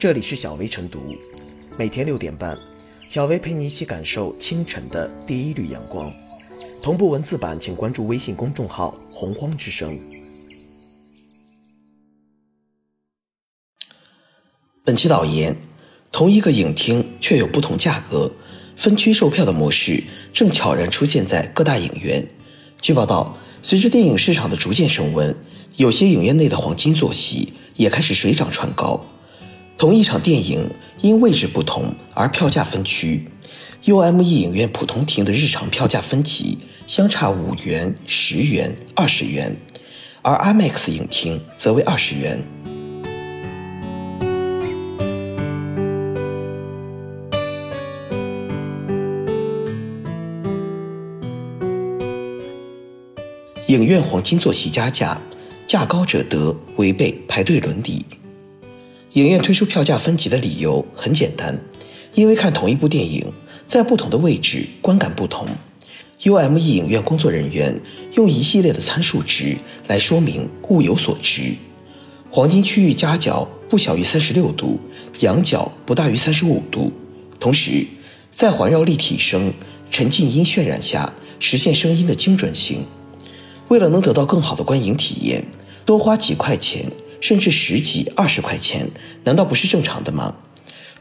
这里是小薇晨读，每天六点半，小薇陪你一起感受清晨的第一缕阳光。同步文字版，请关注微信公众号“洪荒之声”。本期导言：同一个影厅却有不同价格，分区售票的模式正悄然出现在各大影院。据报道，随着电影市场的逐渐升温，有些影院内的黄金坐席也开始水涨船高。同一场电影因位置不同而票价分区，UME 影院普通厅的日常票价分级相差五元、十元、二十元，而 IMAX 影厅则为二十元。影院黄金坐席加价，价高者得，违背排队伦理。影院推出票价分级的理由很简单，因为看同一部电影，在不同的位置观感不同。UME 影院工作人员用一系列的参数值来说明物有所值：黄金区域夹角不小于三十六度，仰角不大于三十五度。同时，在环绕立体声、沉浸音渲染下，实现声音的精准性。为了能得到更好的观影体验，多花几块钱。甚至十几、二十块钱，难道不是正常的吗？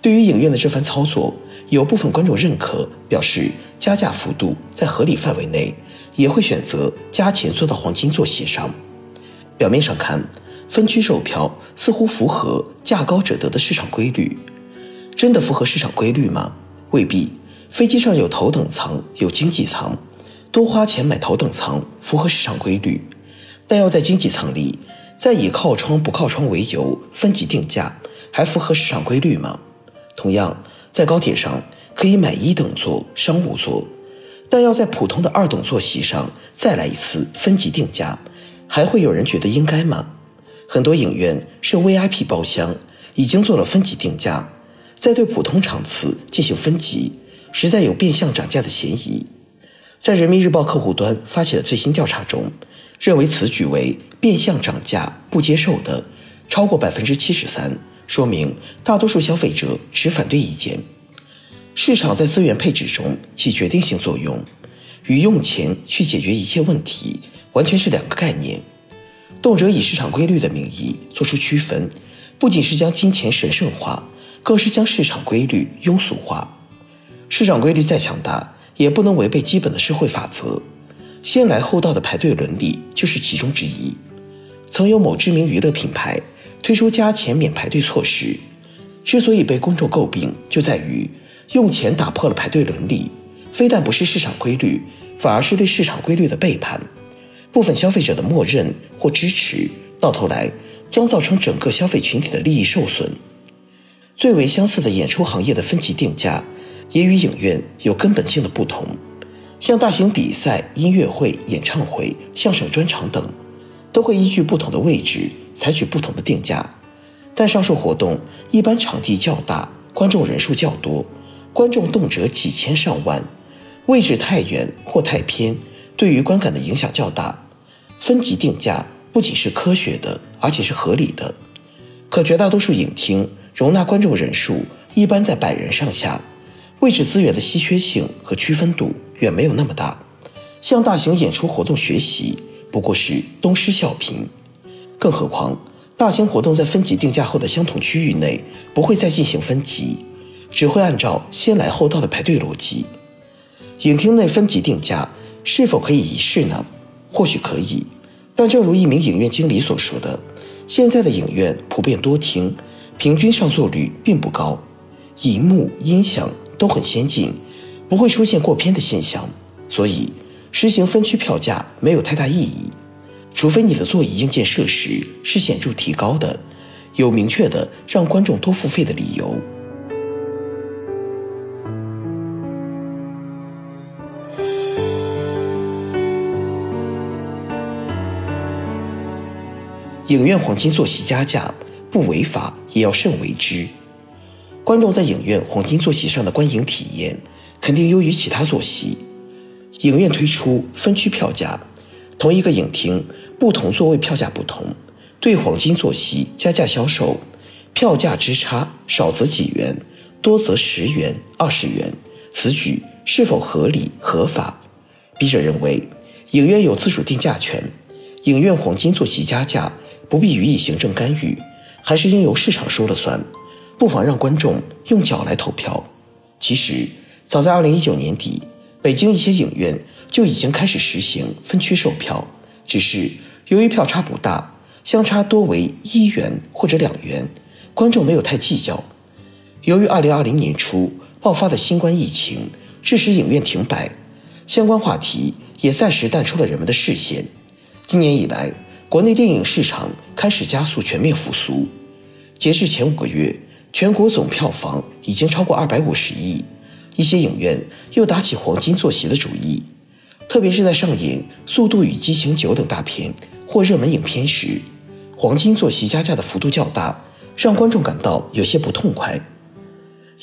对于影院的这番操作，有部分观众认可，表示加价幅度在合理范围内，也会选择加钱坐到黄金座席上。表面上看，分区售票似乎符合价高者得的市场规律，真的符合市场规律吗？未必。飞机上有头等舱，有经济舱，多花钱买头等舱符合市场规律，但要在经济舱里。再以靠窗不靠窗为由分级定价，还符合市场规律吗？同样，在高铁上可以买一等座、商务座，但要在普通的二等座席上再来一次分级定价，还会有人觉得应该吗？很多影院是 VIP 包厢，已经做了分级定价，再对普通场次进行分级，实在有变相涨价的嫌疑。在人民日报客户端发起的最新调查中。认为此举为变相涨价不接受的超过百分之七十三，说明大多数消费者持反对意见。市场在资源配置中起决定性作用，与用钱去解决一切问题完全是两个概念。动辄以市场规律的名义做出区分，不仅是将金钱神圣化，更是将市场规律庸俗化。市场规律再强大，也不能违背基本的社会法则。先来后到的排队伦理就是其中之一。曾有某知名娱乐品牌推出加钱免排队措施，之所以被公众诟病，就在于用钱打破了排队伦理，非但不是市场规律，反而是对市场规律的背叛。部分消费者的默认或支持，到头来将造成整个消费群体的利益受损。最为相似的演出行业的分级定价，也与影院有根本性的不同。像大型比赛、音乐会、演唱会、相声专场等，都会依据不同的位置采取不同的定价。但上述活动一般场地较大，观众人数较多，观众动辄几千上万，位置太远或太偏，对于观感的影响较大。分级定价不仅是科学的，而且是合理的。可绝大多数影厅容纳观众人数一般在百人上下。位置资源的稀缺性和区分度远没有那么大，向大型演出活动学习不过是东施效颦。更何况，大型活动在分级定价后的相同区域内不会再进行分级，只会按照先来后到的排队逻辑。影厅内分级定价是否可以一试呢？或许可以，但正如一名影院经理所说的，现在的影院普遍多厅，平均上座率并不高，银幕、音响。都很先进，不会出现过偏的现象，所以实行分区票价没有太大意义，除非你的座椅硬件设施是显著提高的，有明确的让观众多付费的理由。影院黄金坐席加价不违法，也要慎为之。观众在影院黄金坐席上的观影体验肯定优于其他坐席。影院推出分区票价，同一个影厅不同座位票价不同，对黄金坐席加价销售，票价之差少则几元，多则十元、二十元，此举是否合理合法？笔者认为，影院有自主定价权，影院黄金坐席加价不必予以行政干预，还是应由市场说了算，不妨让观众用脚来投票。其实，早在二零一九年底，北京一些影院就已经开始实行分区售票，只是由于票差不大，相差多为一元或者两元，观众没有太计较。由于二零二零年初爆发的新冠疫情，致使影院停摆，相关话题也暂时淡出了人们的视线。今年以来，国内电影市场开始加速全面复苏，截至前五个月。全国总票房已经超过二百五十亿，一些影院又打起黄金坐席的主意，特别是在上映《速度与激情九》等大片或热门影片时，黄金坐席加价的幅度较大，让观众感到有些不痛快。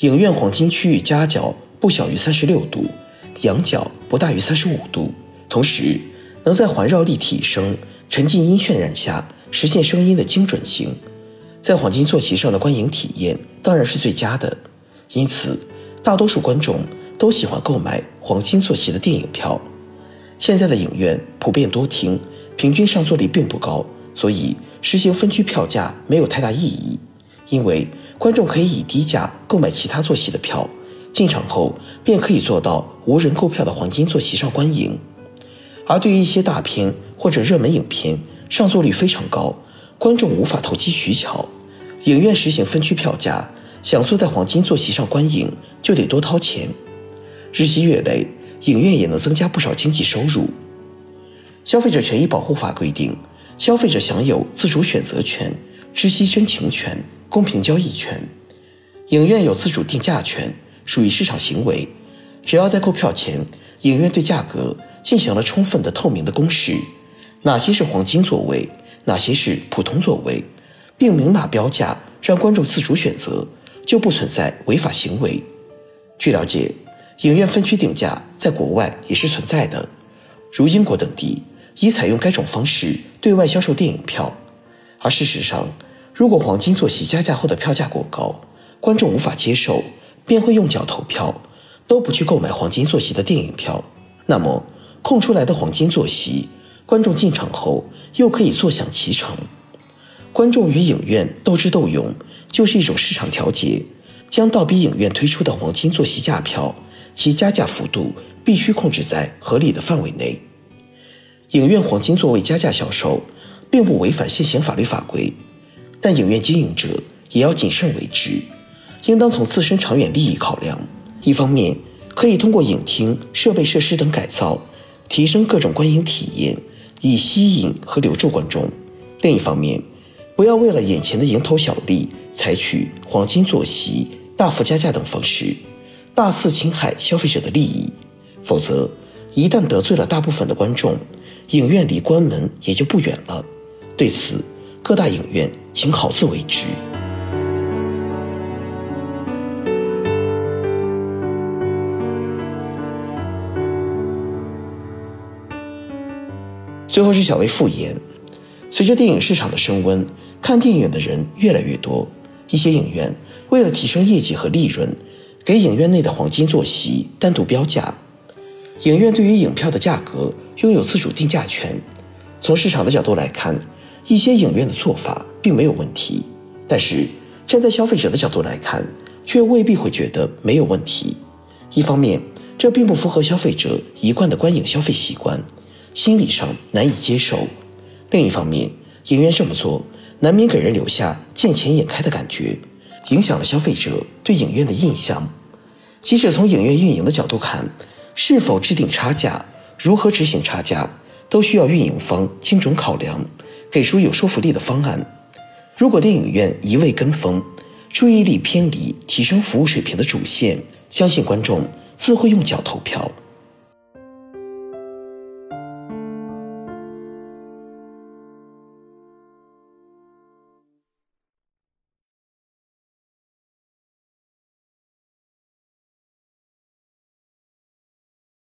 影院黄金区域夹角不小于三十六度，仰角不大于三十五度，同时能在环绕立体声、沉浸音渲染下实现声音的精准性。在黄金坐席上的观影体验当然是最佳的，因此大多数观众都喜欢购买黄金坐席的电影票。现在的影院普遍多厅，平均上座率并不高，所以实行分区票价没有太大意义。因为观众可以以低价购买其他坐席的票，进场后便可以坐到无人购票的黄金坐席上观影。而对于一些大片或者热门影片，上座率非常高，观众无法投机取巧。影院实行分区票价，想坐在黄金坐席上观影就得多掏钱。日积月累，影院也能增加不少经济收入。消费者权益保护法规定，消费者享有自主选择权、知悉真情权、公平交易权。影院有自主定价权，属于市场行为。只要在购票前，影院对价格进行了充分的透明的公示，哪些是黄金座位，哪些是普通座位。并明码标价，让观众自主选择，就不存在违法行为。据了解，影院分区定价在国外也是存在的，如英国等地已采用该种方式对外销售电影票。而事实上，如果黄金坐席加价后的票价过高，观众无法接受，便会用脚投票，都不去购买黄金坐席的电影票。那么，空出来的黄金坐席，观众进场后又可以坐享其成。观众与影院斗智斗勇，就是一种市场调节，将倒逼影院推出的黄金座席价票，其加价幅度必须控制在合理的范围内。影院黄金座位加价销售，并不违反现行法律法规，但影院经营者也要谨慎为之，应当从自身长远利益考量。一方面，可以通过影厅设备设施等改造，提升各种观影体验，以吸引和留住观众；另一方面，不要为了眼前的蝇头小利，采取黄金坐席、大幅加价等方式，大肆侵害消费者的利益。否则，一旦得罪了大部分的观众，影院离关门也就不远了。对此，各大影院请好自为之。最后是小薇复言，随着电影市场的升温。看电影的人越来越多，一些影院为了提升业绩和利润，给影院内的黄金坐席单独标价。影院对于影票的价格拥有自主定价权。从市场的角度来看，一些影院的做法并没有问题，但是站在消费者的角度来看，却未必会觉得没有问题。一方面，这并不符合消费者一贯的观影消费习惯，心理上难以接受；另一方面，影院这么做。难免给人留下见钱眼开的感觉，影响了消费者对影院的印象。即使从影院运营的角度看，是否制定差价、如何执行差价，都需要运营方精准考量，给出有说服力的方案。如果电影院一味跟风，注意力偏离提升服务水平的主线，相信观众自会用脚投票。